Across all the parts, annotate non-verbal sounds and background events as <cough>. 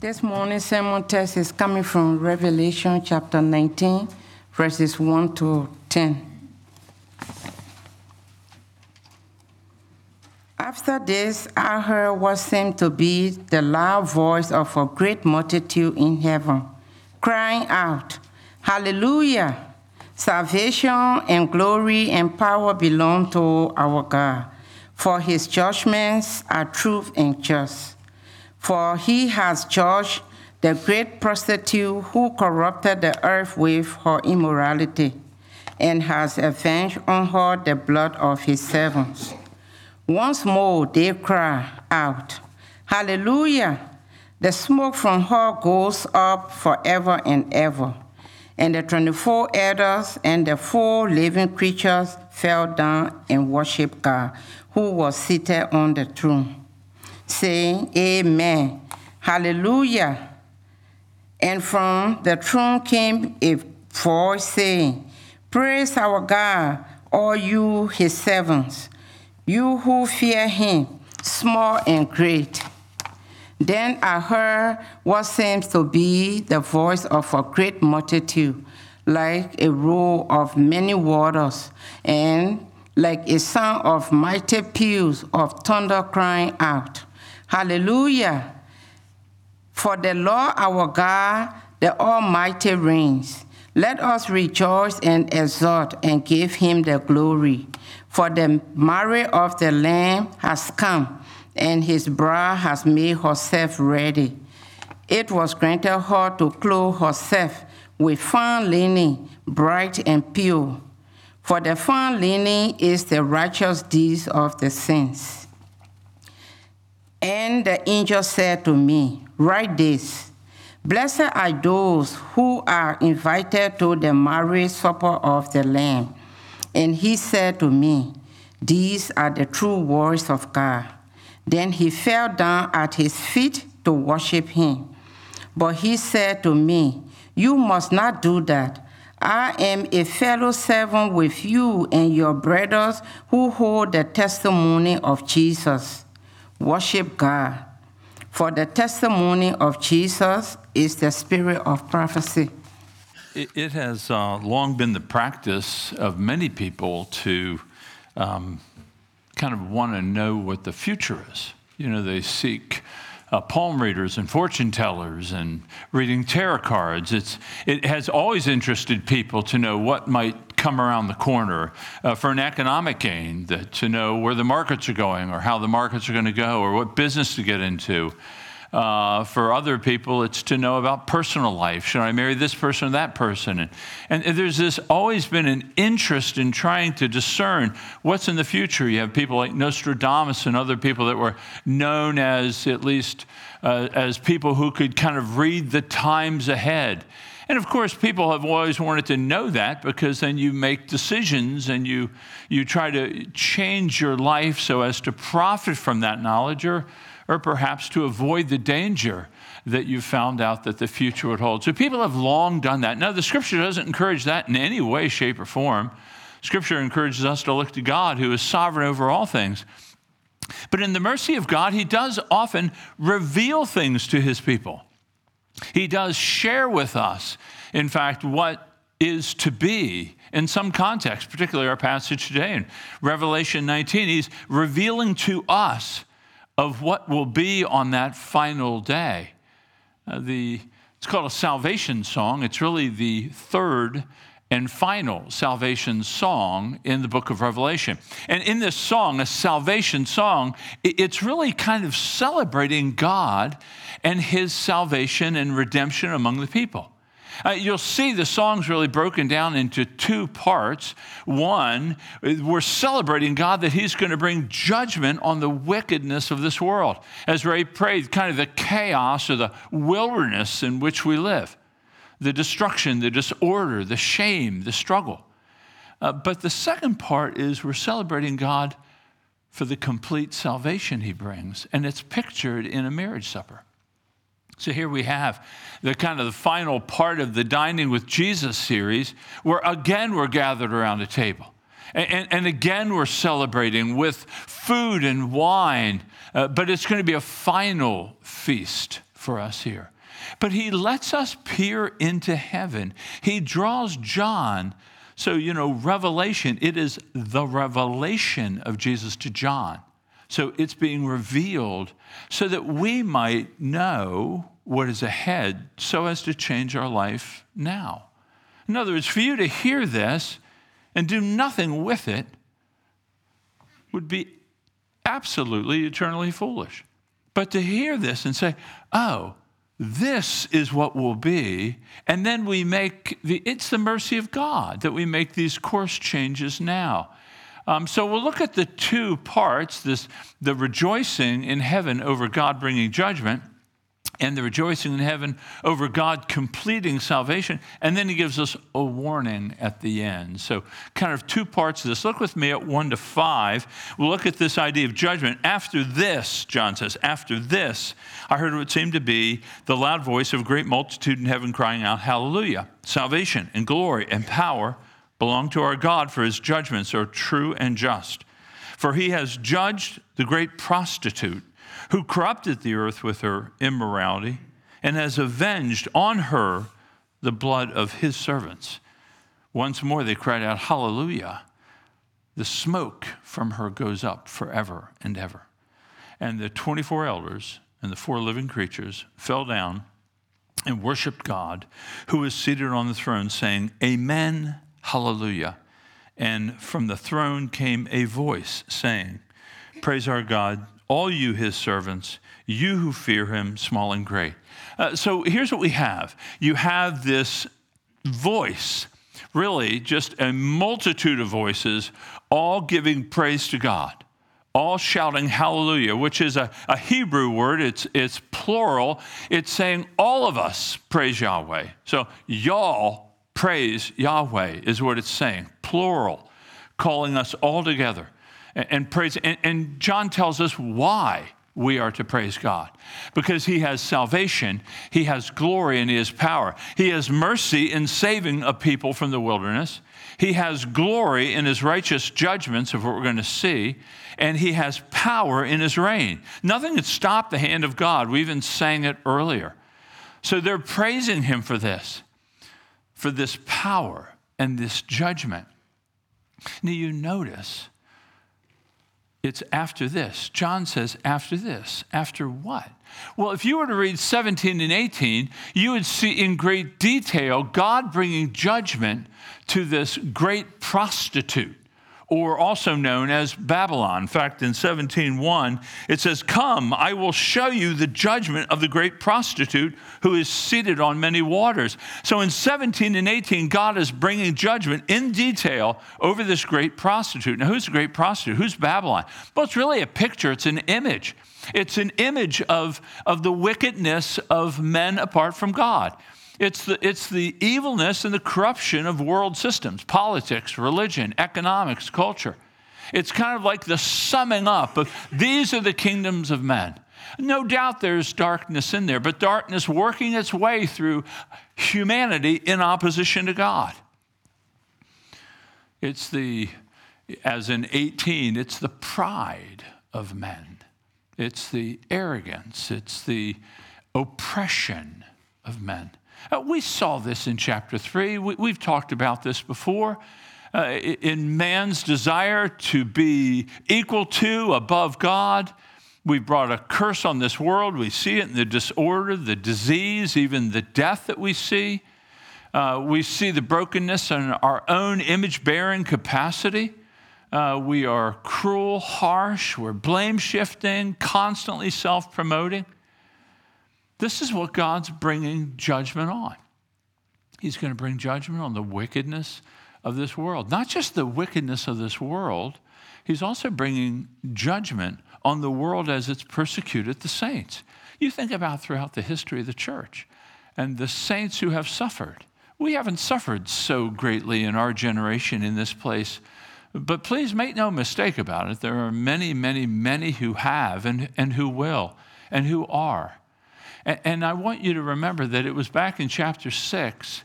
This morning's sermon text is coming from Revelation chapter 19, verses 1 to 10. After this, I heard what seemed to be the loud voice of a great multitude in heaven, crying out, Hallelujah! Salvation and glory and power belong to our God, for his judgments are truth and just. For he has judged the great prostitute who corrupted the earth with her immorality, and has avenged on her the blood of his servants. Once more they cry out, Hallelujah! The smoke from her goes up forever and ever. And the 24 elders and the four living creatures fell down and worshiped God, who was seated on the throne, saying, Amen, Hallelujah. And from the throne came a voice saying, Praise our God, all you his servants, you who fear him, small and great. Then I heard what seems to be the voice of a great multitude, like a roar of many waters, and like a sound of mighty peals of thunder crying out, Hallelujah! For the Lord our God, the Almighty reigns. Let us rejoice and exult and give him the glory. For the marriage of the Lamb has come and his bride has made herself ready. It was granted her to clothe herself with fine linen, bright and pure. For the fine linen is the righteous deeds of the saints. And the angel said to me, Write this Blessed are those who are invited to the marriage supper of the Lamb. And he said to me, These are the true words of God. Then he fell down at his feet to worship him. But he said to me, You must not do that. I am a fellow servant with you and your brothers who hold the testimony of Jesus. Worship God. For the testimony of Jesus is the spirit of prophecy. It, it has uh, long been the practice of many people to um, kind of want to know what the future is. You know, they seek uh, palm readers and fortune tellers and reading tarot cards. It's, it has always interested people to know what might come around the corner uh, for an economic gain, that, to know where the markets are going or how the markets are going to go or what business to get into. Uh, for other people, it's to know about personal life. Should I marry this person or that person? And, and there's this always been an interest in trying to discern what's in the future. You have people like Nostradamus and other people that were known as, at least, uh, as people who could kind of read the times ahead. And of course, people have always wanted to know that because then you make decisions and you, you try to change your life so as to profit from that knowledge or or perhaps to avoid the danger that you found out that the future would hold. So people have long done that. Now, the scripture doesn't encourage that in any way, shape, or form. Scripture encourages us to look to God who is sovereign over all things. But in the mercy of God, He does often reveal things to His people. He does share with us, in fact, what is to be in some context, particularly our passage today in Revelation 19. He's revealing to us of what will be on that final day. Uh, the, it's called a salvation song. It's really the third and final salvation song in the book of Revelation. And in this song, a salvation song, it's really kind of celebrating God and his salvation and redemption among the people. Uh, you'll see the song's really broken down into two parts. One, we're celebrating God that He's going to bring judgment on the wickedness of this world. As Ray prayed, kind of the chaos or the wilderness in which we live, the destruction, the disorder, the shame, the struggle. Uh, but the second part is we're celebrating God for the complete salvation He brings, and it's pictured in a marriage supper. So here we have the kind of the final part of the Dining with Jesus series, where again we're gathered around a table. And, and, and again we're celebrating with food and wine, uh, but it's going to be a final feast for us here. But he lets us peer into heaven. He draws John. So, you know, revelation, it is the revelation of Jesus to John. So it's being revealed so that we might know what is ahead so as to change our life now. In other words, for you to hear this and do nothing with it would be absolutely eternally foolish. But to hear this and say, oh, this is what will be, and then we make the, it's the mercy of God that we make these course changes now. Um, so we'll look at the two parts this, the rejoicing in heaven over God bringing judgment and the rejoicing in heaven over God completing salvation. And then he gives us a warning at the end. So, kind of two parts of this. Look with me at one to five. We'll look at this idea of judgment. After this, John says, after this, I heard what seemed to be the loud voice of a great multitude in heaven crying out, Hallelujah! Salvation and glory and power belong to our God, for his judgments are true and just. For he has judged the great prostitute who corrupted the earth with her immorality and has avenged on her the blood of his servants. Once more they cried out, Hallelujah. The smoke from her goes up forever and ever. And the 24 elders and the four living creatures fell down and worshiped God, who is seated on the throne, saying, Amen Hallelujah. And from the throne came a voice saying, Praise our God, all you his servants, you who fear him, small and great. Uh, so here's what we have you have this voice, really just a multitude of voices, all giving praise to God. All shouting hallelujah, which is a, a Hebrew word. It's, it's plural. It's saying all of us praise Yahweh. So, y'all praise Yahweh, is what it's saying, plural, calling us all together and, praise. And, and John tells us why we are to praise God. Because he has salvation, he has glory, and he has power. He has mercy in saving a people from the wilderness. He has glory in his righteous judgments of what we're going to see. And he has power in his reign. Nothing had stop the hand of God. We even sang it earlier. So they're praising him for this for this power and this judgment. Now, you notice it's after this. John says, after this. After what? Well, if you were to read 17 and 18, you would see in great detail God bringing judgment to this great prostitute or also known as Babylon. In fact, in 17:1, it says, "Come, I will show you the judgment of the great prostitute who is seated on many waters." So in 17 and 18, God is bringing judgment in detail over this great prostitute. Now, who's the great prostitute? Who's Babylon? Well, it's really a picture, it's an image. It's an image of, of the wickedness of men apart from God. It's the, it's the evilness and the corruption of world systems, politics, religion, economics, culture. It's kind of like the summing up of these are the kingdoms of men. No doubt there's darkness in there, but darkness working its way through humanity in opposition to God. It's the, as in 18, it's the pride of men, it's the arrogance, it's the oppression of men. Uh, we saw this in chapter 3. We, have talked about this before. Uh, in man's desire to be equal to, above God, we've brought a curse on this world. We see it in the disorder, the disease, even the death that we see. Uh, we see the brokenness in our own image bearing capacity. Uh, we are cruel, harsh, we're blame shifting, constantly self promoting. This is what God's bringing judgment on. He's going to bring judgment on the wickedness of this world. Not just the wickedness of this world, He's also bringing judgment on the world as it's persecuted the saints. You think about throughout the history of the church and the saints who have suffered. We haven't suffered so greatly in our generation in this place, but please make no mistake about it. There are many, many, many who have and, and who will and who are. And I want you to remember that it was back in chapter 6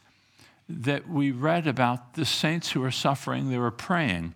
that we read about the saints who were suffering, they were praying.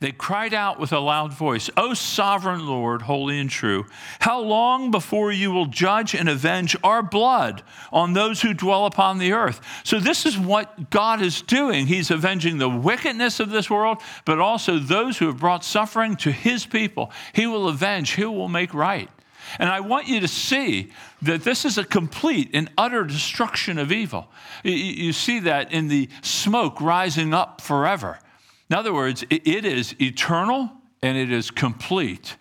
They cried out with a loud voice, O sovereign Lord, holy and true, how long before you will judge and avenge our blood on those who dwell upon the earth? So, this is what God is doing. He's avenging the wickedness of this world, but also those who have brought suffering to his people. He will avenge, he will make right. And I want you to see that this is a complete and utter destruction of evil. You see that in the smoke rising up forever. In other words, it is eternal and it is complete.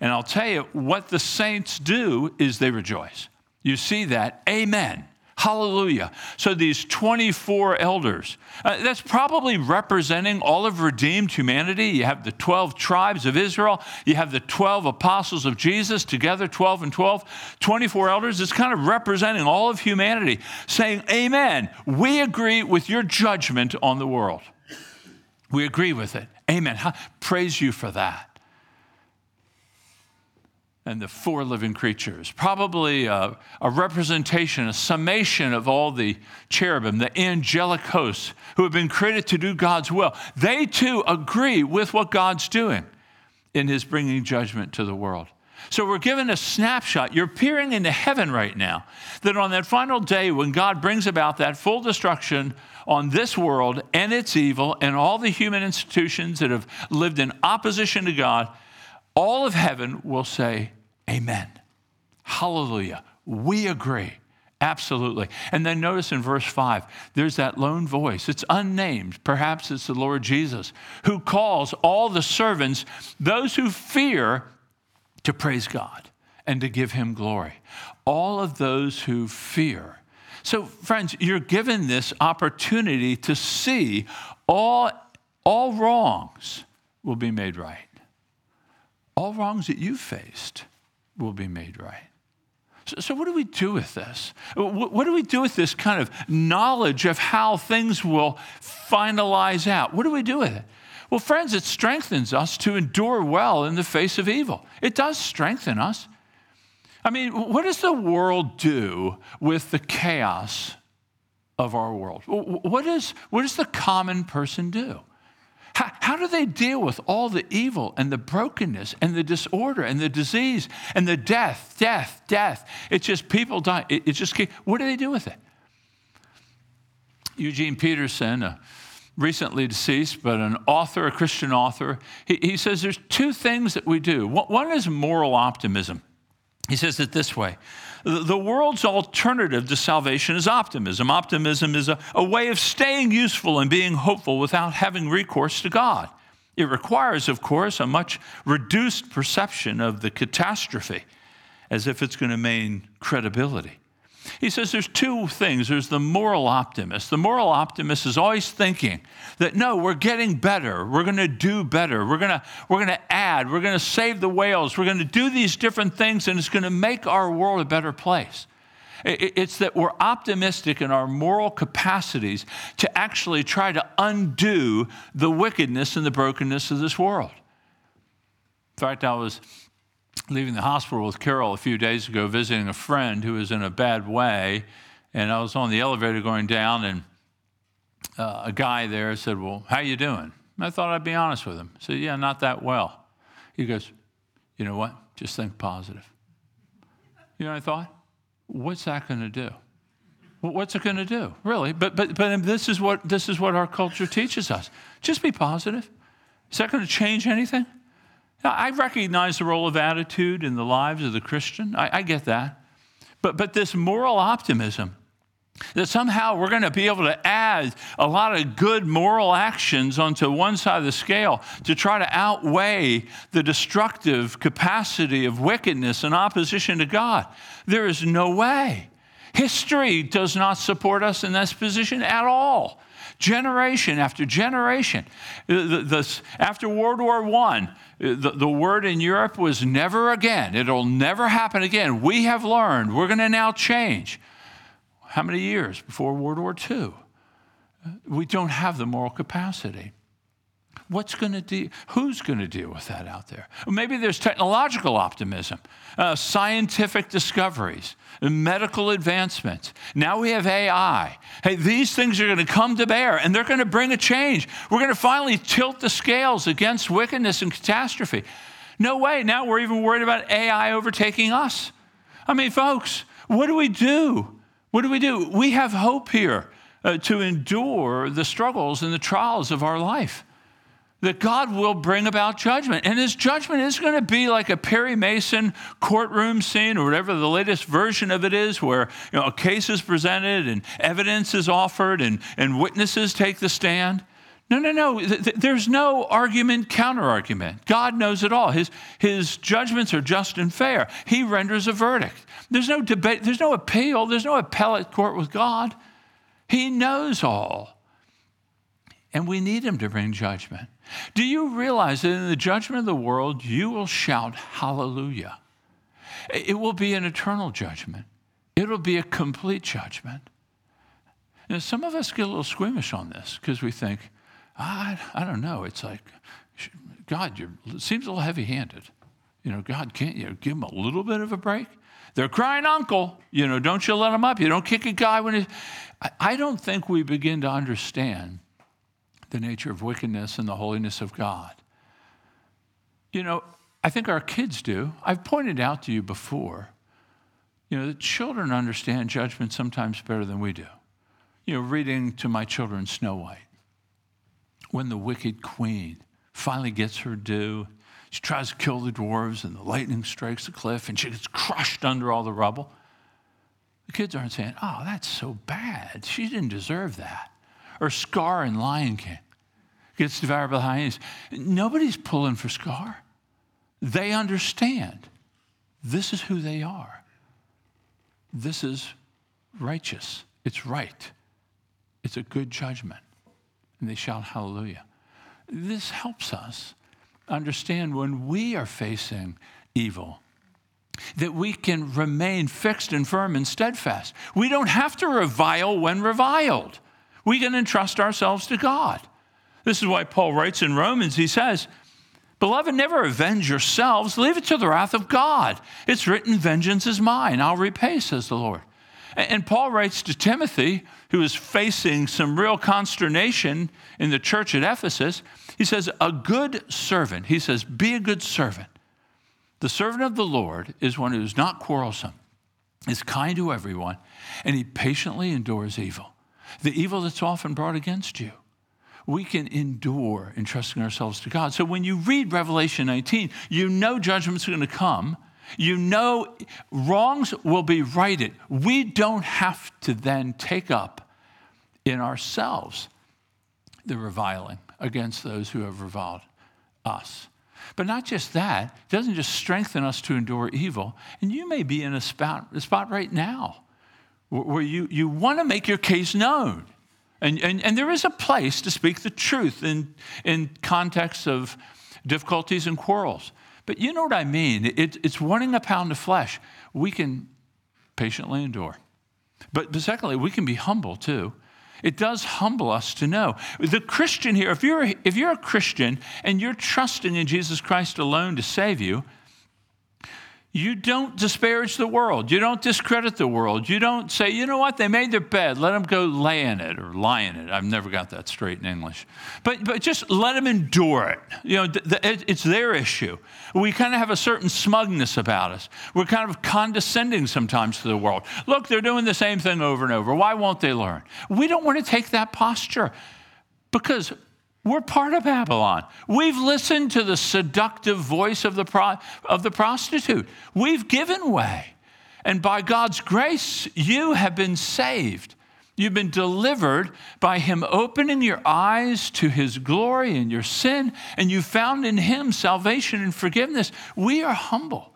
And I'll tell you what the saints do is they rejoice. You see that? Amen. Hallelujah. So these 24 elders, uh, that's probably representing all of redeemed humanity. You have the 12 tribes of Israel, you have the 12 apostles of Jesus together, 12 and 12. 24 elders is kind of representing all of humanity, saying, Amen. We agree with your judgment on the world. We agree with it. Amen. Praise you for that. And the four living creatures, probably a, a, representation, a summation of all the cherubim, the angelic hosts who have been created to do God's will. They too agree with what God's doing in his bringing judgment to the world. So we're given a snapshot. You're peering into heaven right now. That on that final day, when God brings about that full destruction on this world and its evil and all the human institutions that have lived in opposition to God, all of heaven will say, Amen. Hallelujah. We agree. Absolutely. And then notice in verse 5, there's that lone voice. It's unnamed. Perhaps it's the Lord Jesus who calls all the servants, those who fear, to praise God and to give him glory. All of those who fear so, friends, you're given this opportunity to see all, all wrongs will be made right. All wrongs that you've faced will be made right. So, so, what do we do with this? What, do we do with this kind of knowledge of how things will finalize out? What do we do with it? Well, friends, it strengthens us to endure well in the face of evil. It does strengthen us. I mean, what does the world do with the chaos of our world? What, is, what does the common person do? How, how, do they deal with all the evil and the brokenness and the disorder and the disease and the death, death, death? It's just people die. It, it just, what do they do with it? Eugene Peterson, a recently deceased, but an author, a Christian author, he, he says there's two things that we do. One is moral optimism. He says it this way The world's alternative to salvation is optimism. Optimism is a, a way of staying useful and being hopeful without having recourse to God. It requires, of course, a much reduced perception of the catastrophe as if it's going to maintain credibility. He says there's two things. There's the moral optimist. The moral optimist is always thinking that no, we're getting better. We're going to do better. We're going to we're going to add. We're going to save the whales. We're going to do these different things and it's going to make our world a better place. It's that we're optimistic in our moral capacities to actually try to undo the wickedness and the brokenness of this world. In fact, I was leaving the hospital with Carol a few days ago, visiting a friend who was in a bad way. And I was on the elevator going down, and uh, a guy there said, Well, how you doing? And I thought I'd be honest with him. I said, Yeah, not that well. He goes, You know what? Just think positive. You know what I thought? What's that going to do? What's it going to do? Really? But, but, but this, is what, this is what our culture teaches us. Just be positive. Is that going to change anything? Now, I recognize the role of attitude in the lives of the Christian. I, I get that. But, but this moral optimism, that somehow we're going to be able to add a lot of good moral actions onto one side of the scale to try to outweigh the destructive capacity of wickedness and opposition to God. There is no way. History does not support us in this position at all. Generation after generation. The, the, after World War I, the, the word in Europe was never again. It'll never happen again. We have learned. We're going to now change. How many years before World War II? We don't have the moral capacity. What's going to deal, who's going to deal with that out there? Maybe there's technological optimism, uh, scientific discoveries, medical advancements. Now we have AI. Hey, these things are going to come to bear and they're going to bring a change. We're going to finally tilt the scales against wickedness and catastrophe. No way. Now we're even worried about AI overtaking us. I mean, folks, what do we do? What do we do? We have hope here uh, to endure the struggles and the trials of our life. That God will bring about judgment. And his judgment is going to be like a Perry Mason courtroom scene or whatever the latest version of it is, where you know, a case is presented and evidence is offered and, and witnesses take the stand. No, no, no. There's no argument, counter argument. God knows it all. His, his judgments are just and fair. He renders a verdict. There's no debate, there's no appeal, there's no appellate court with God. He knows all. And we need him to bring judgment. Do you realize that in the judgment of the world, you will shout hallelujah? It will be an eternal judgment, it will be a complete judgment. Now, some of us get a little squeamish on this because we think, I, I don't know, it's like, God, it seems a little heavy handed. You know, God, can't you give him a little bit of a break? They're crying uncle. You know, don't you let them up. You don't kick a guy when he. I don't think we begin to understand the nature of wickedness and the holiness of God. You know, I think our kids do. I've pointed out to you before, you know, the children understand judgment sometimes better than we do. You know, reading to my children Snow White, when the wicked queen finally gets her due she tries to kill the dwarves, and the lightning strikes the cliff, and she gets crushed under all the rubble. The kids aren't saying, Oh, that's so bad. She didn't deserve that. Or Scar in Lion King gets devoured by the hyenas. Nobody's pulling for Scar. They understand this is who they are. This is righteous. It's right. It's a good judgment. And they shout hallelujah. This helps us understand when we are facing evil that we can remain fixed and firm and steadfast. We don't have to revile when reviled. We can entrust ourselves to God. This is why Paul writes in Romans, he says, Beloved, never avenge yourselves, leave it to the wrath of God. It's written, Vengeance is mine, I'll repay, says the Lord. And Paul writes to Timothy, who is facing some real consternation in the church at Ephesus, he says, A good servant, he says, be a good servant. The servant of the Lord is one who is not quarrelsome, is kind to everyone, and he patiently endures evil, the evil that's often brought against you. We can endure in trusting ourselves to God. So when you read Revelation 19, you know judgment's going to come. You know wrongs will be righted. We don't have to then take up in ourselves the reviling against those who have reviled us. But not just that, it doesn't just strengthen us to endure evil. And you may be in a spot, a spot right now where you, you want to make your case known. And, and, and there is a place to speak the truth in, in context of difficulties and quarrels. But you know what I mean? It, it's wanting a pound of flesh. We can patiently endure. But, but secondly, we can be humble too it does humble us to know. The Christian here, if you're, if you're a Christian and you're trusting in Jesus Christ alone to save you, you don't disparage the world. You don't discredit the world. You don't say, you know what, they made their bed, let them go lay in it or lie in it. I've never got that straight in English. But, but just let them endure it. You know, the, the, it's their issue. We kind of have a certain smugness about us. We're kind of condescending sometimes to the world. Look, they're doing the same thing over and over. Why won't they learn? We don't want to take that posture because we're part of Babylon. We've listened to the seductive voice of the, pro- of the prostitute. We've given way. And by God's grace, you have been saved. You've been delivered by Him opening your eyes to His glory and your sin, and you found in Him salvation and forgiveness. We are humble.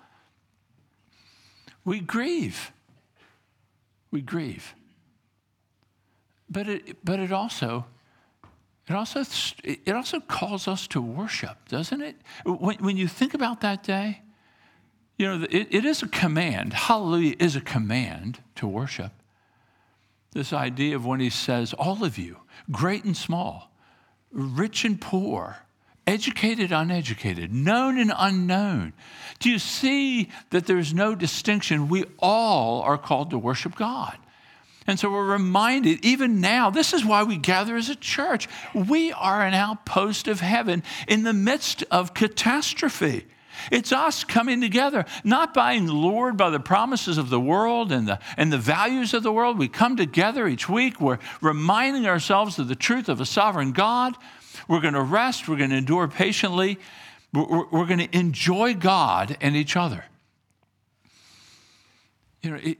We grieve. We grieve. But it, but it also it also, it also calls us to worship, doesn't it? When, when you think about that day, you know, it, it is a command. Hallelujah is a command to worship. This idea of when he says, all of you, great and small, rich and poor, educated, uneducated, known and unknown. Do you see that there's no distinction? We all are called to worship God. And so we're reminded, even now, this is why we gather as a church. We are an outpost of heaven in the midst of catastrophe. It's us coming together, not being lured by the promises of the world and the, and the values of the world. We come together each week. We're reminding ourselves of the truth of a sovereign God. We're going to rest. We're going to endure patiently. We're, we're going to enjoy God and each other. You know, it,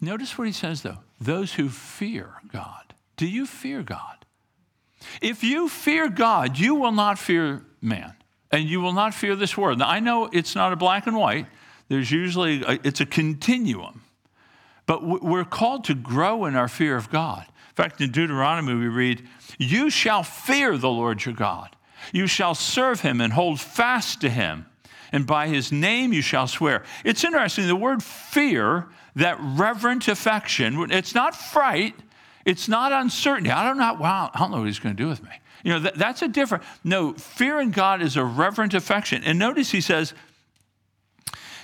Notice what he says, though those who fear God. Do you fear God? If you fear God, you will not fear man, and you will not fear this world. Now, I know it's not a black and white, there's usually, a, it's a continuum. But we're called to grow in our fear of God. In fact, in Deuteronomy, we read, You shall fear the Lord your God. You shall serve him and hold fast to him, and by his name you shall swear. It's interesting, the word fear that reverent affection. It's not fright, it's not uncertainty. I don't know, wow, I don't know what he's going to do with me. You know, that, that's a different, no, fear in God is a reverent affection. And notice he says,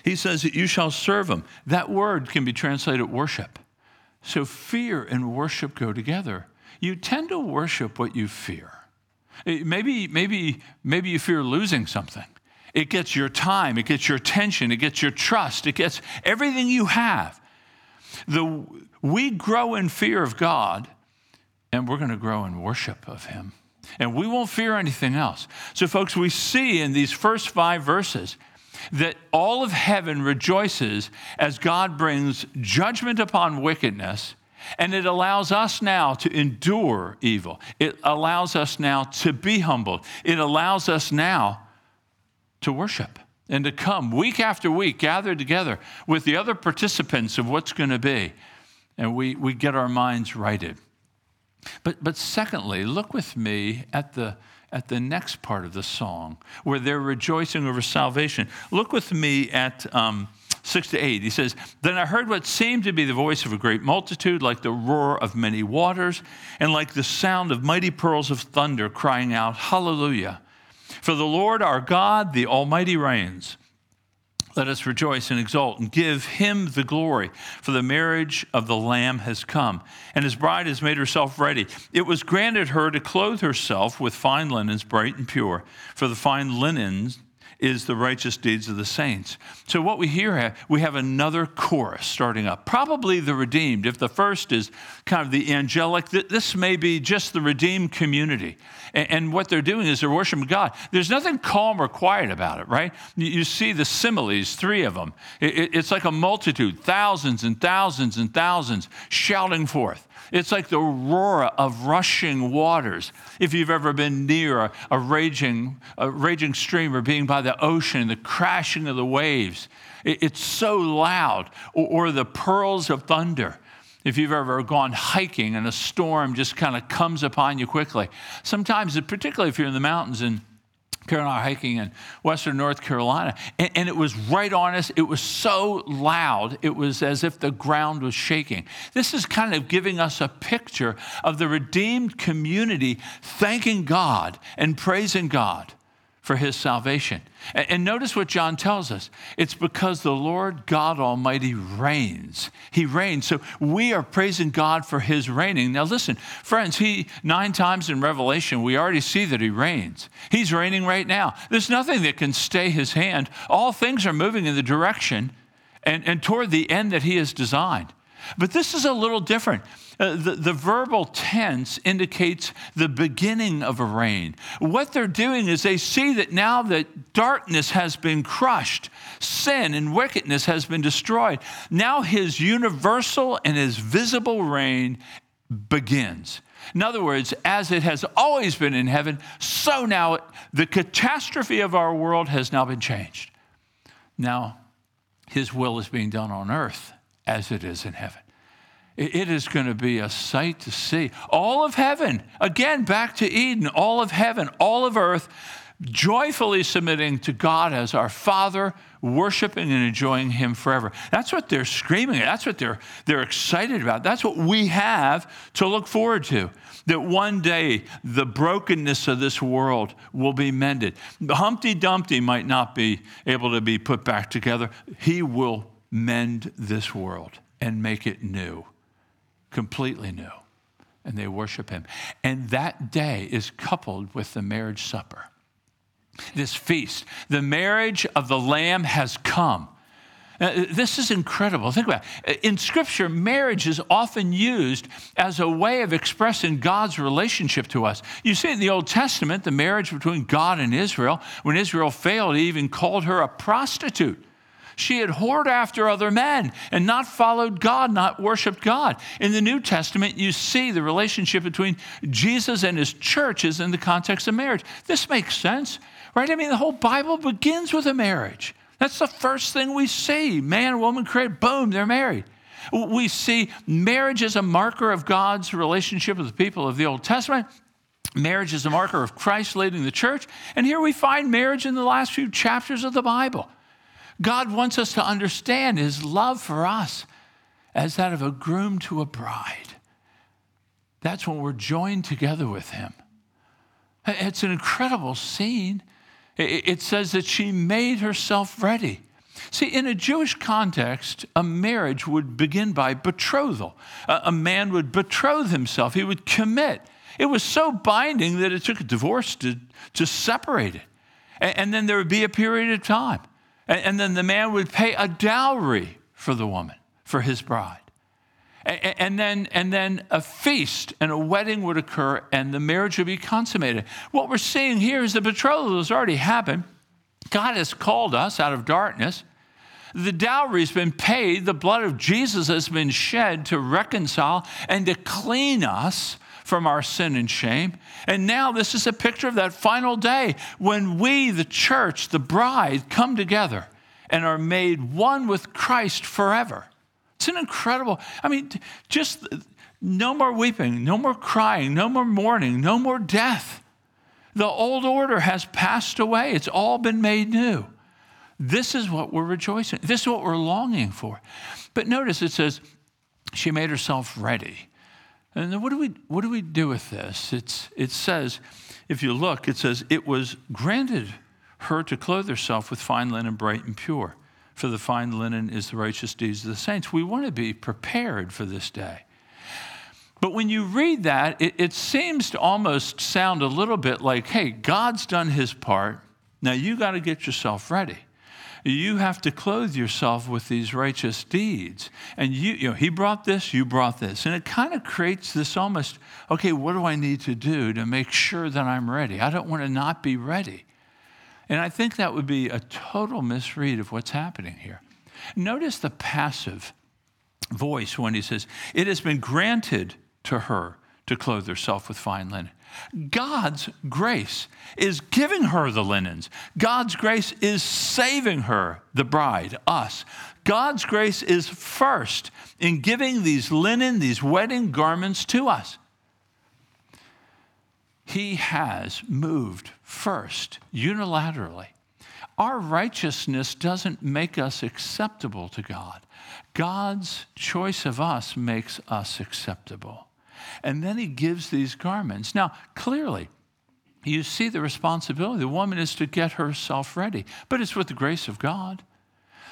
he says that you shall serve him. That word can be translated worship. So fear and worship go together. You tend to worship what you fear. Eh, maybe, maybe, maybe you fear losing something. It gets your time, it gets your attention, it gets your trust, it gets everything you have. The, we grow in fear of God, and we're going to grow in worship of Him. And we won't fear anything else. So, folks, we see in these first five verses that all of heaven rejoices as God brings judgment upon wickedness, and it allows us now to endure evil. It allows us now to be humbled. It allows us now to worship and to come week after week, gather together with the other participants of what's going to be, and we, we get our minds righted. But, but secondly, look with me at the, at the next part of the song where they're rejoicing over salvation. Look with me at um, 6 to 8. He says, Then I heard what seemed to be the voice of a great multitude, like the roar of many waters, and like the sound of mighty pearls of thunder, crying out, Hallelujah. For the Lord our God, the Almighty, reigns. Let us rejoice and exult and give him the glory, for the marriage of the Lamb has come, and his bride has made herself ready. It was granted her to clothe herself with fine linens, bright and pure, for the fine linens is the righteous deeds of the saints. So, what we hear, we have another chorus starting up, probably the redeemed. If the first is kind of the angelic, this may be just the redeemed community. And what they're doing is they're worshiping God. There's nothing calm or quiet about it, right? You see the similes, three of them. It's like a multitude, thousands and thousands and thousands shouting forth. It's like the roar of rushing waters. If you've ever been near a, a, raging, a raging stream or being by the ocean, the crashing of the waves, it, it's so loud. Or, or the pearls of thunder. If you've ever gone hiking and a storm just kind of comes upon you quickly. Sometimes, particularly if you're in the mountains and Karen and I hiking in western North Carolina, and, and, it was right on us. It was so loud, it was as if the ground was shaking. This is kind of giving us a picture of the redeemed community thanking God and praising God for his salvation. And notice what John tells us it's because the Lord God Almighty reigns. He reigns. So we are praising God for his reigning. Now, listen, friends, he, nine times in Revelation, we already see that he reigns. He's reigning right now. There's nothing that can stay his hand. All things are moving in the direction and, and toward the end that he has designed. But this is a little different. Uh, the, the verbal tense indicates the beginning of a reign. What they're doing is they see that now that darkness has been crushed, sin and wickedness has been destroyed. Now his universal and his visible reign begins. In other words, as it has always been in heaven, so now the catastrophe of our world has now been changed. Now, his will is being done on earth as it is in heaven. It is going to be a sight to see. All of heaven, again, back to Eden, all of heaven, all of earth joyfully submitting to God as our Father, worshiping and enjoying Him forever. That's what they're screaming. That's what they're, they're excited about. That's what we have to look forward to. That one day the brokenness of this world will be mended. Humpty Dumpty might not be able to be put back together. He will mend this world and make it new, completely new. And they worship Him. And that day is coupled with the marriage supper this feast. The marriage of the Lamb has come. Uh, this is incredible. Think about it. In Scripture, marriage is often used as a way of expressing God's relationship to us. You see in the Old Testament, the marriage between God and Israel. When Israel failed, he even called her a prostitute. She had whored after other men and not followed God, not worshiped God. In the New Testament, you see the relationship between Jesus and his church is in the context of marriage. This makes sense. Right? I mean, the whole Bible begins with a marriage. That's the first thing we see. Man woman created, boom, they're married. We see marriage as a marker of God's relationship with the people of the Old Testament. Marriage is a marker of Christ leading the church. And here we find marriage in the last few chapters of the Bible. God wants us to understand his love for us as that of a groom to a bride. That's when we're joined together with him. It's an incredible scene. It says that she made herself ready. See, in a Jewish context, a marriage would begin by betrothal. A man would betroth himself, he would commit. It was so binding that it took a divorce to, to separate it. And then there would be a period of time. And then the man would pay a dowry for the woman, for his bride. And then, and then a feast and a wedding would occur and the marriage would be consummated. What we're seeing here is the betrothal has already happened. God has called us out of darkness. The dowry has been paid. The blood of Jesus has been shed to reconcile and to clean us from our sin and shame. And now this is a picture of that final day when we, the church, the bride, come together and are made one with Christ forever. It's an incredible, I mean, just uh, no more weeping, no more crying, no more mourning, no more death. The old order has passed away, it's all been made new. This is what we're rejoicing. This is what we're longing for. But notice it says, she made herself ready. And then what do we, what do, we do with this? It's, it says, if you look, it says, it was granted her to clothe herself with fine linen, bright and pure for the fine linen is the righteous deeds of the saints. We want to be prepared for this day. But when you read that, it, it, seems to almost sound a little bit like, hey, God's done his part. Now you got to get yourself ready. You have to clothe yourself with these righteous deeds. And you, you know, he brought this, you brought this. And it kind of creates this almost, okay, what do I need to do to make sure that I'm ready? I don't want to not be ready. And I think that would be a total misread of what's happening here. Notice the passive voice when he says, It has been granted to her to clothe herself with fine linen. God's grace is giving her the linens. God's grace is saving her, the bride, us. God's grace is first in giving these linen, these wedding garments to us. He has moved first, unilaterally. Our righteousness doesn't make us acceptable to God. God's choice of us makes us acceptable. And then he gives these garments. Now, clearly, you see the responsibility. The woman is to get herself ready, but it's with the grace of God.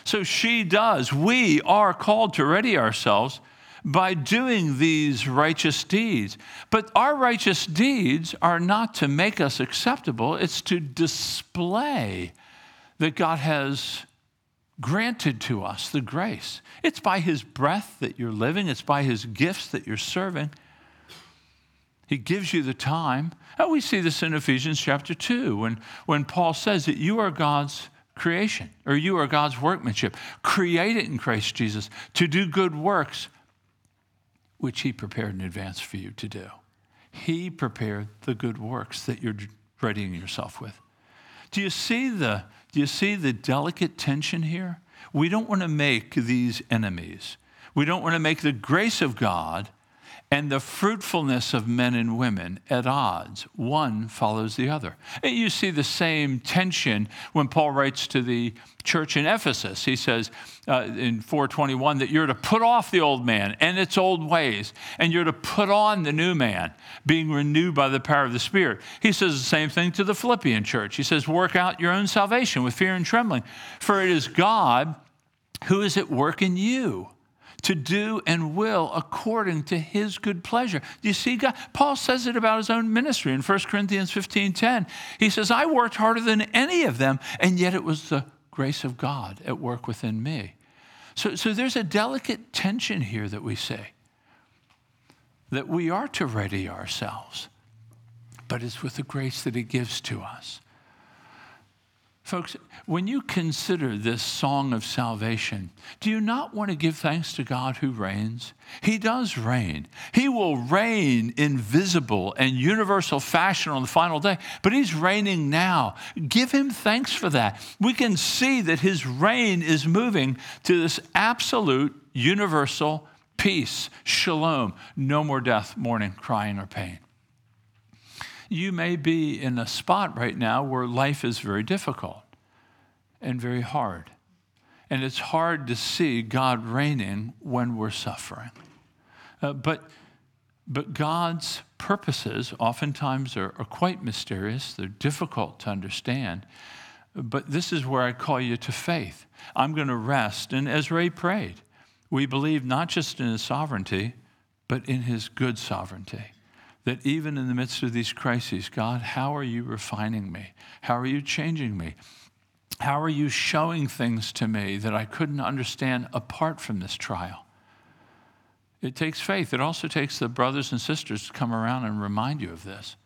So she does. We are called to ready ourselves by doing these righteous deeds. But our righteous deeds are not to make us acceptable, it's to display that God has granted to us the grace. It's by His breath that you're living, it's by His gifts that you're serving. He gives you the time. And we see this in Ephesians chapter 2 when, when Paul says that you are God's creation or you are God's workmanship, created in Christ Jesus to do good works which He prepared in advance for you to do. He prepared the good works that you're readying yourself with. Do you see the, do you see the delicate tension here? We don't want to make these enemies. We don't want to make the grace of God and the fruitfulness of men and women at odds. One follows the other. And you see the same tension when Paul writes to the church in Ephesus. He says uh, in 421 that you're to put off the old man and its old ways, and you're to put on the new man, being renewed by the power of the Spirit. He says the same thing to the Philippian church. He says, Work out your own salvation with fear and trembling, for it is God who is at work in you to do and will according to his good pleasure. Do you see God? Paul says it about his own ministry in 1 Corinthians 15 10. He says, I worked harder than any of them, and yet it was the grace of God at work within me. So, so there's a delicate tension here that we say that we are to ready ourselves, but it's with the grace that he gives to us. Folks, when you consider this song of salvation, do you not want to give thanks to God who reigns? He does reign. He will reign in visible and universal fashion on the final day, but He's reigning now. Give Him thanks for that. We can see that His reign is moving to this absolute universal peace, shalom, no more death, mourning, crying, or pain you may be in a spot right now where life is very difficult and very hard. And it's hard to see God reigning when we're suffering. Uh, but, but God's purposes oftentimes are, are quite mysterious, they're difficult to understand. But this is where I call you to faith. I'm going to rest. And as Ray prayed, we believe not just in his sovereignty, but in his good sovereignty that even in the midst of these crises, God, how are you refining me? How are you changing me? How are you showing things to me that I couldn't understand apart from this trial? It takes faith. It also takes the brothers and sisters to come around and remind you of this.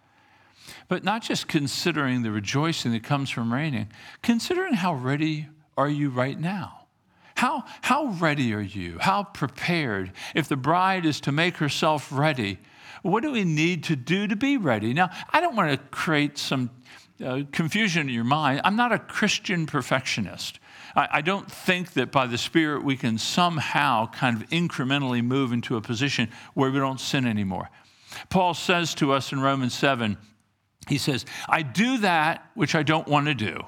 But not just considering the rejoicing that comes from reigning, considering how ready are you right now? How, how ready are you? How prepared? If the bride is to make herself ready, what do we need to do to be ready? Now, I don't want to create some uh, confusion in your mind. I'm not a Christian perfectionist. I, I don't think that by the Spirit we can somehow kind of incrementally move into a position where we don't sin anymore. Paul says to us in Romans 7, he says, I do that which I don't want to do.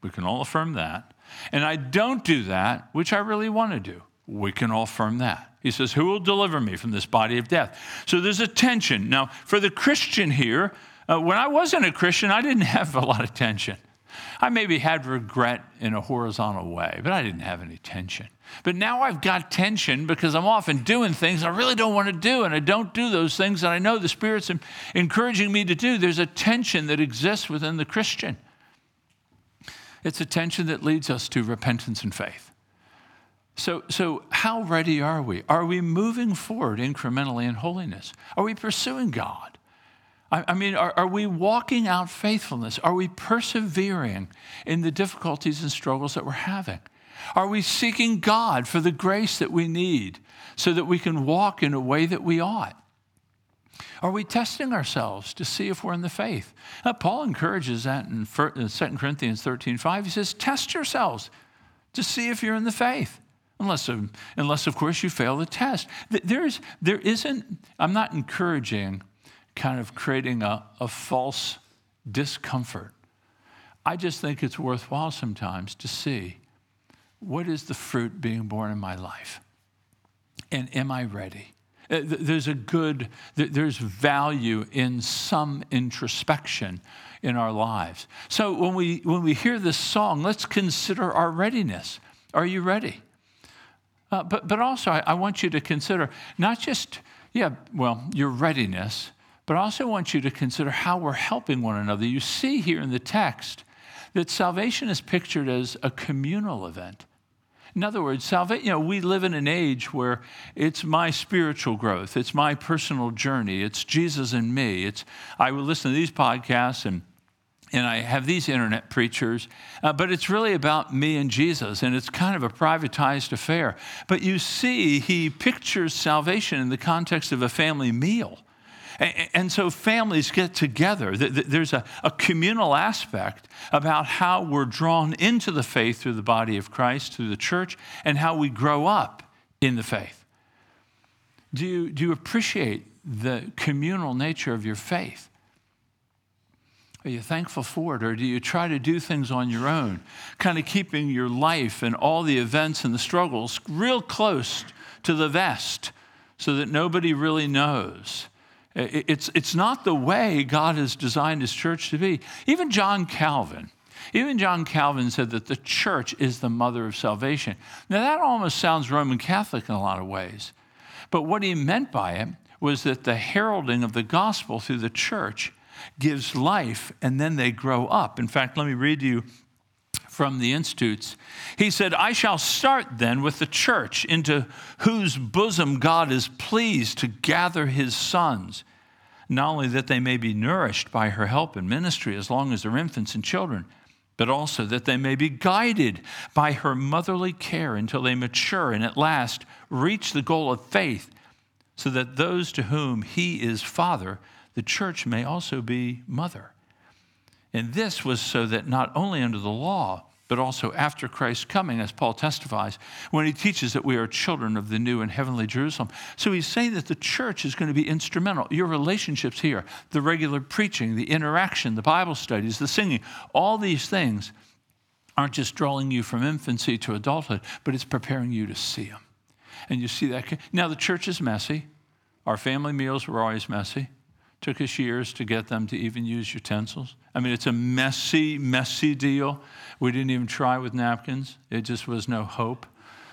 We can all affirm that. And I don't do that which I really want to do. We can all affirm that. He says, Who will deliver me from this body of death? So there's a tension. Now, for the Christian here, uh, when I wasn't a Christian, I didn't <laughs> have a lot of tension. I maybe had regret in a horizontal way, but I didn't have any tension. But now I've got tension because I'm often doing things I really don't want to do, and I don't do those things that I know the Spirit's encouraging me to do. There's a tension that exists within the Christian. It's a tension that leads us to repentance and faith. So, so how ready are we? Are we moving forward incrementally in holiness? Are we pursuing God? I, I mean, are, are we walking out faithfulness? Are we persevering in the difficulties and struggles that we're having? Are we seeking God for the grace that we need so that we can walk in a way that we ought? Are we testing ourselves to see if we're in the faith? Now, Paul encourages that in 2 Corinthians 13 5. He says, Test yourselves to see if you're in the faith. Unless, unless, of course, you fail the test. There's, there isn't, I'm not encouraging kind of creating a, a false discomfort. I just think it's worthwhile sometimes to see what is the fruit being borne in my life? And am I ready? Uh, there's a good, there's value in some introspection in our lives. So when we, when we hear this song, let's consider our readiness. Are you ready? Uh, but, but also, I, I want you to consider not just, yeah, well, your readiness, but I also want you to consider how we're helping one another. You see here in the text that salvation is pictured as a communal event. In other words, salvation, you know, we live in an age where it's my spiritual growth, it's my personal journey, it's Jesus and me. It's I will listen to these podcasts and and I have these internet preachers, uh, but it's really about me and Jesus, and it's kind of a privatized affair. But you see, he pictures salvation in the context of a family meal. And, so families get together. There's a, a communal aspect about how we're drawn into the faith through the body of Christ, through the church, and how we grow up in the faith. Do you, do you appreciate the communal nature of your faith? Are you thankful for it? Or do you try to do things on your own, kind of keeping your life and all the events and the struggles real close to the vest so that nobody really knows? It's, it's not the way God has designed his church to be. Even John Calvin, even John Calvin said that the church is the mother of salvation. Now, that almost sounds Roman Catholic in a lot of ways. But what he meant by it was that the heralding of the gospel through the church gives life and then they grow up. In fact, let me read you from the Institutes. He said, I shall start then with the church, into whose bosom God is pleased to gather his sons, not only that they may be nourished by her help and ministry as long as they're infants and children, but also that they may be guided by her motherly care until they mature and at last reach the goal of faith, so that those to whom he is father the church may also be mother. And this was so that not only under the law, but also after Christ's coming, as Paul testifies, when he teaches that we are children of the new and heavenly Jerusalem. So he's saying that the church is going to be instrumental. Your relationships here, the regular preaching, the interaction, the Bible studies, the singing, all these things aren't just drawing you from infancy to adulthood, but it's preparing you to see them. And you see that. Now, the church is messy. Our family meals were always messy. Took us years to get them to even use utensils. I mean, it's a messy, messy deal. We didn't even try with napkins, it just was no hope.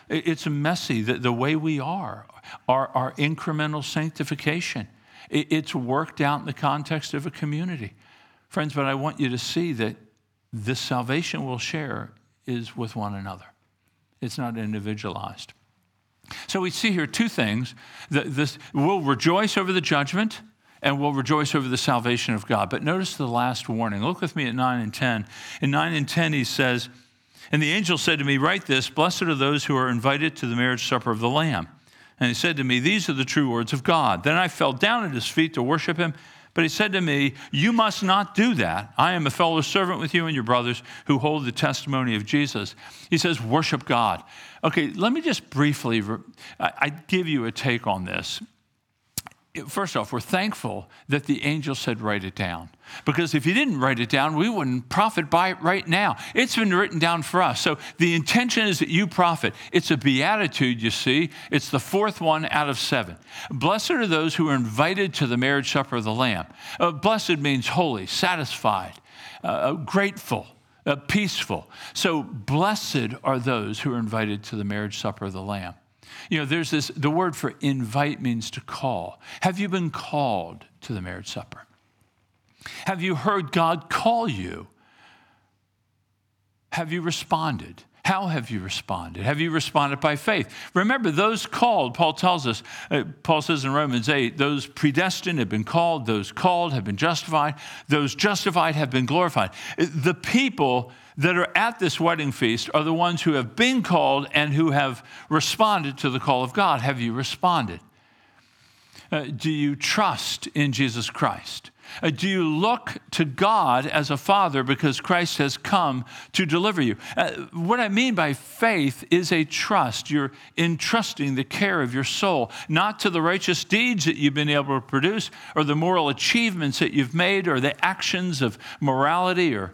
It's messy, the, the way we are, our, our incremental sanctification. It's worked out in the context of a community. Friends, but I want you to see that this salvation we'll share is with one another, it's not individualized. So we see here two things. This, we'll rejoice over the judgment and will rejoice over the salvation of God. But notice the last warning. Look with me at 9 and 10. In 9 and 10, he says, And the angel said to me, Write this Blessed are those who are invited to the marriage supper of the Lamb. And he said to me, These are the true words of God. Then I fell down at his feet to worship him. But he said to me, You must not do that. I am a fellow servant with you and your brothers who hold the testimony of Jesus. He says, Worship God. Okay, let me just briefly, I give you a take on this first off, we're thankful that the angel said, write it down. Because if he didn't write it down, we wouldn't profit by it right now. It's been written down for us. So the intention is that you profit. It's a beatitude, you see. It's the fourth one out of seven. Blessed are those who are invited to the marriage supper of the Lamb. Uh, blessed means holy, satisfied, uh, uh grateful. Uh, peaceful. So, blessed are those who are invited to the marriage supper of the Lamb. You know, there's this, the word for invite means to call. Have you been called to the marriage supper? Have you heard God call you? Have you responded? How have you responded? Have you responded by faith? Remember, those called, Paul tells us, uh, Paul says in Romans 8, those predestined have been called, those called have been justified, those justified have been glorified. The people that are at this wedding feast are the ones who have been called and who have responded to the call of God. Have you responded? Uh, do you trust in Jesus Christ? Uh, do you look to God as a father because Christ has come to deliver you? Uh, what I mean by faith is a trust. You're entrusting the care of your soul, not to the righteous deeds that you've been able to produce or the moral achievements that you've made or the actions of morality or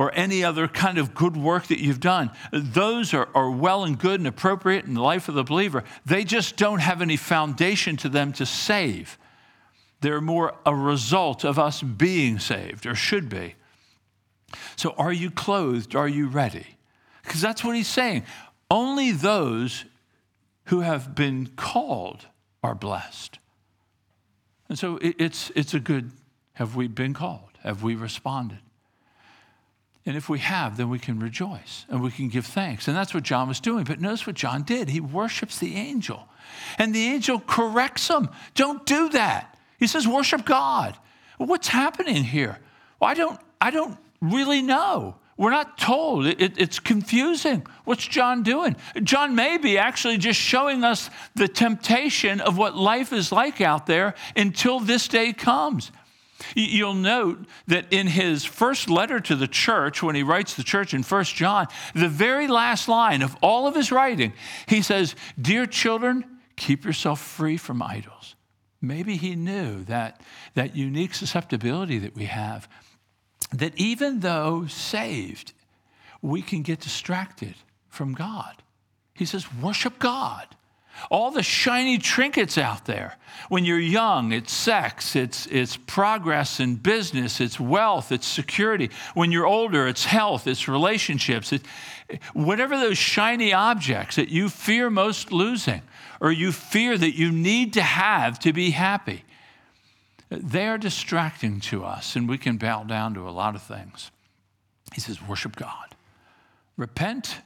or any other kind of good work that you've done. Those are, are well and good and appropriate in the life of the believer. They just don't have any foundation to them to save. They're more a result of us being saved, or should be. So, are you clothed? Are you ready? Because that's what he's saying. Only those who have been called are blessed. And so it's, it's a good have we been called? Have we responded? And if we have, then we can rejoice and we can give thanks. And that's what John was doing. But notice what John did. He worships the angel. And the angel corrects him. Don't do that. He says, worship God. What's happening here? Well, I don't, I don't really know. We're not told. It, it, it's confusing. What's John doing? John may be actually just showing us the temptation of what life is like out there until this day comes. You'll note that in his first letter to the church, when he writes the church in 1 John, the very last line of all of his writing, he says, Dear children, keep yourself free from idols. Maybe he knew that, that unique susceptibility that we have, that even though saved, we can get distracted from God. He says, worship God. All the shiny trinkets out there. When you're young, it's sex, it's, it's progress in business, it's wealth, it's security. When you're older, it's health, it's relationships. It, whatever those shiny objects that you fear most losing or you fear that you need to have to be happy, they are distracting to us, and we can bow down to a lot of things. He says, worship God. Repent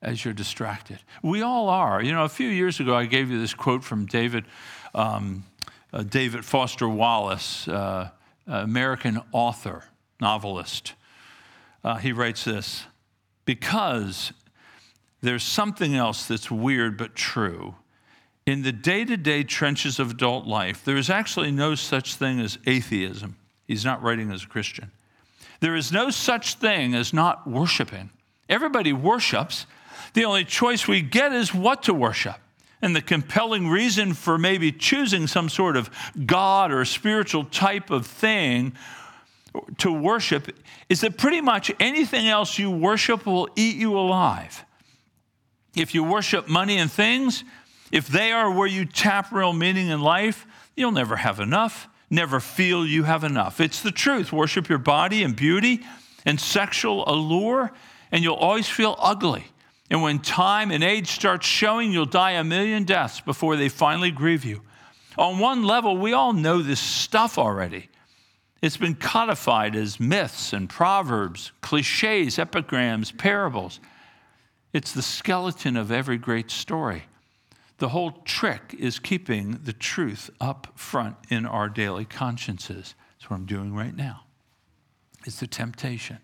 as you're distracted. We all are. You know, a few years ago, I gave you this quote from David, um, uh, David Foster Wallace, uh, American author, novelist. Uh, he writes this Because there's something else that's weird but true. In the day to day trenches of adult life, there is actually no such thing as atheism. He's not writing as a Christian. There is no such thing as not worshiping. Everybody worships. The only choice we get is what to worship. And the compelling reason for maybe choosing some sort of God or spiritual type of thing to worship is that pretty much anything else you worship will eat you alive. If you worship money and things, if they are where you tap real meaning in life, you'll never have enough, never feel you have enough. It's the truth. Worship your body and beauty and sexual allure, and you'll always feel ugly. And when time and age starts showing, you'll die a million deaths before they finally grieve you. On one level, we all know this stuff already. It's been codified as myths and proverbs, cliches, epigrams, parables. It's the skeleton of every great story. The whole trick is keeping the truth up front in our daily consciences. That's what I'm doing right now. It's the temptation.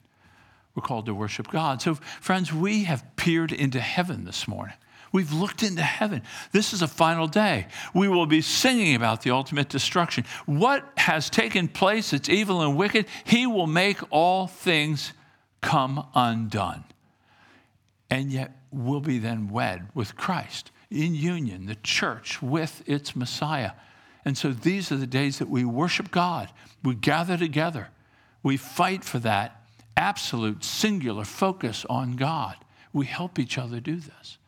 We're called to worship God. So, friends, we have peered into heaven this morning. We've looked into heaven. This is a final day. We will be singing about the ultimate destruction. What has taken place It's evil and wicked, He will make all things come undone. And yet, we'll be then wed with Christ in union, the church with its Messiah. And so, these are the days that we worship God. We gather together. We fight for that absolute, singular focus on God. We help each other do this.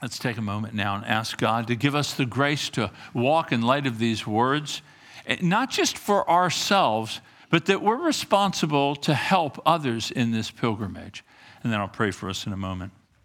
Let's take a moment now and ask God to give us the grace to walk in light of these words, eh, not just for ourselves, but that we're responsible to help others in this pilgrimage. And then I'll pray for us in a moment.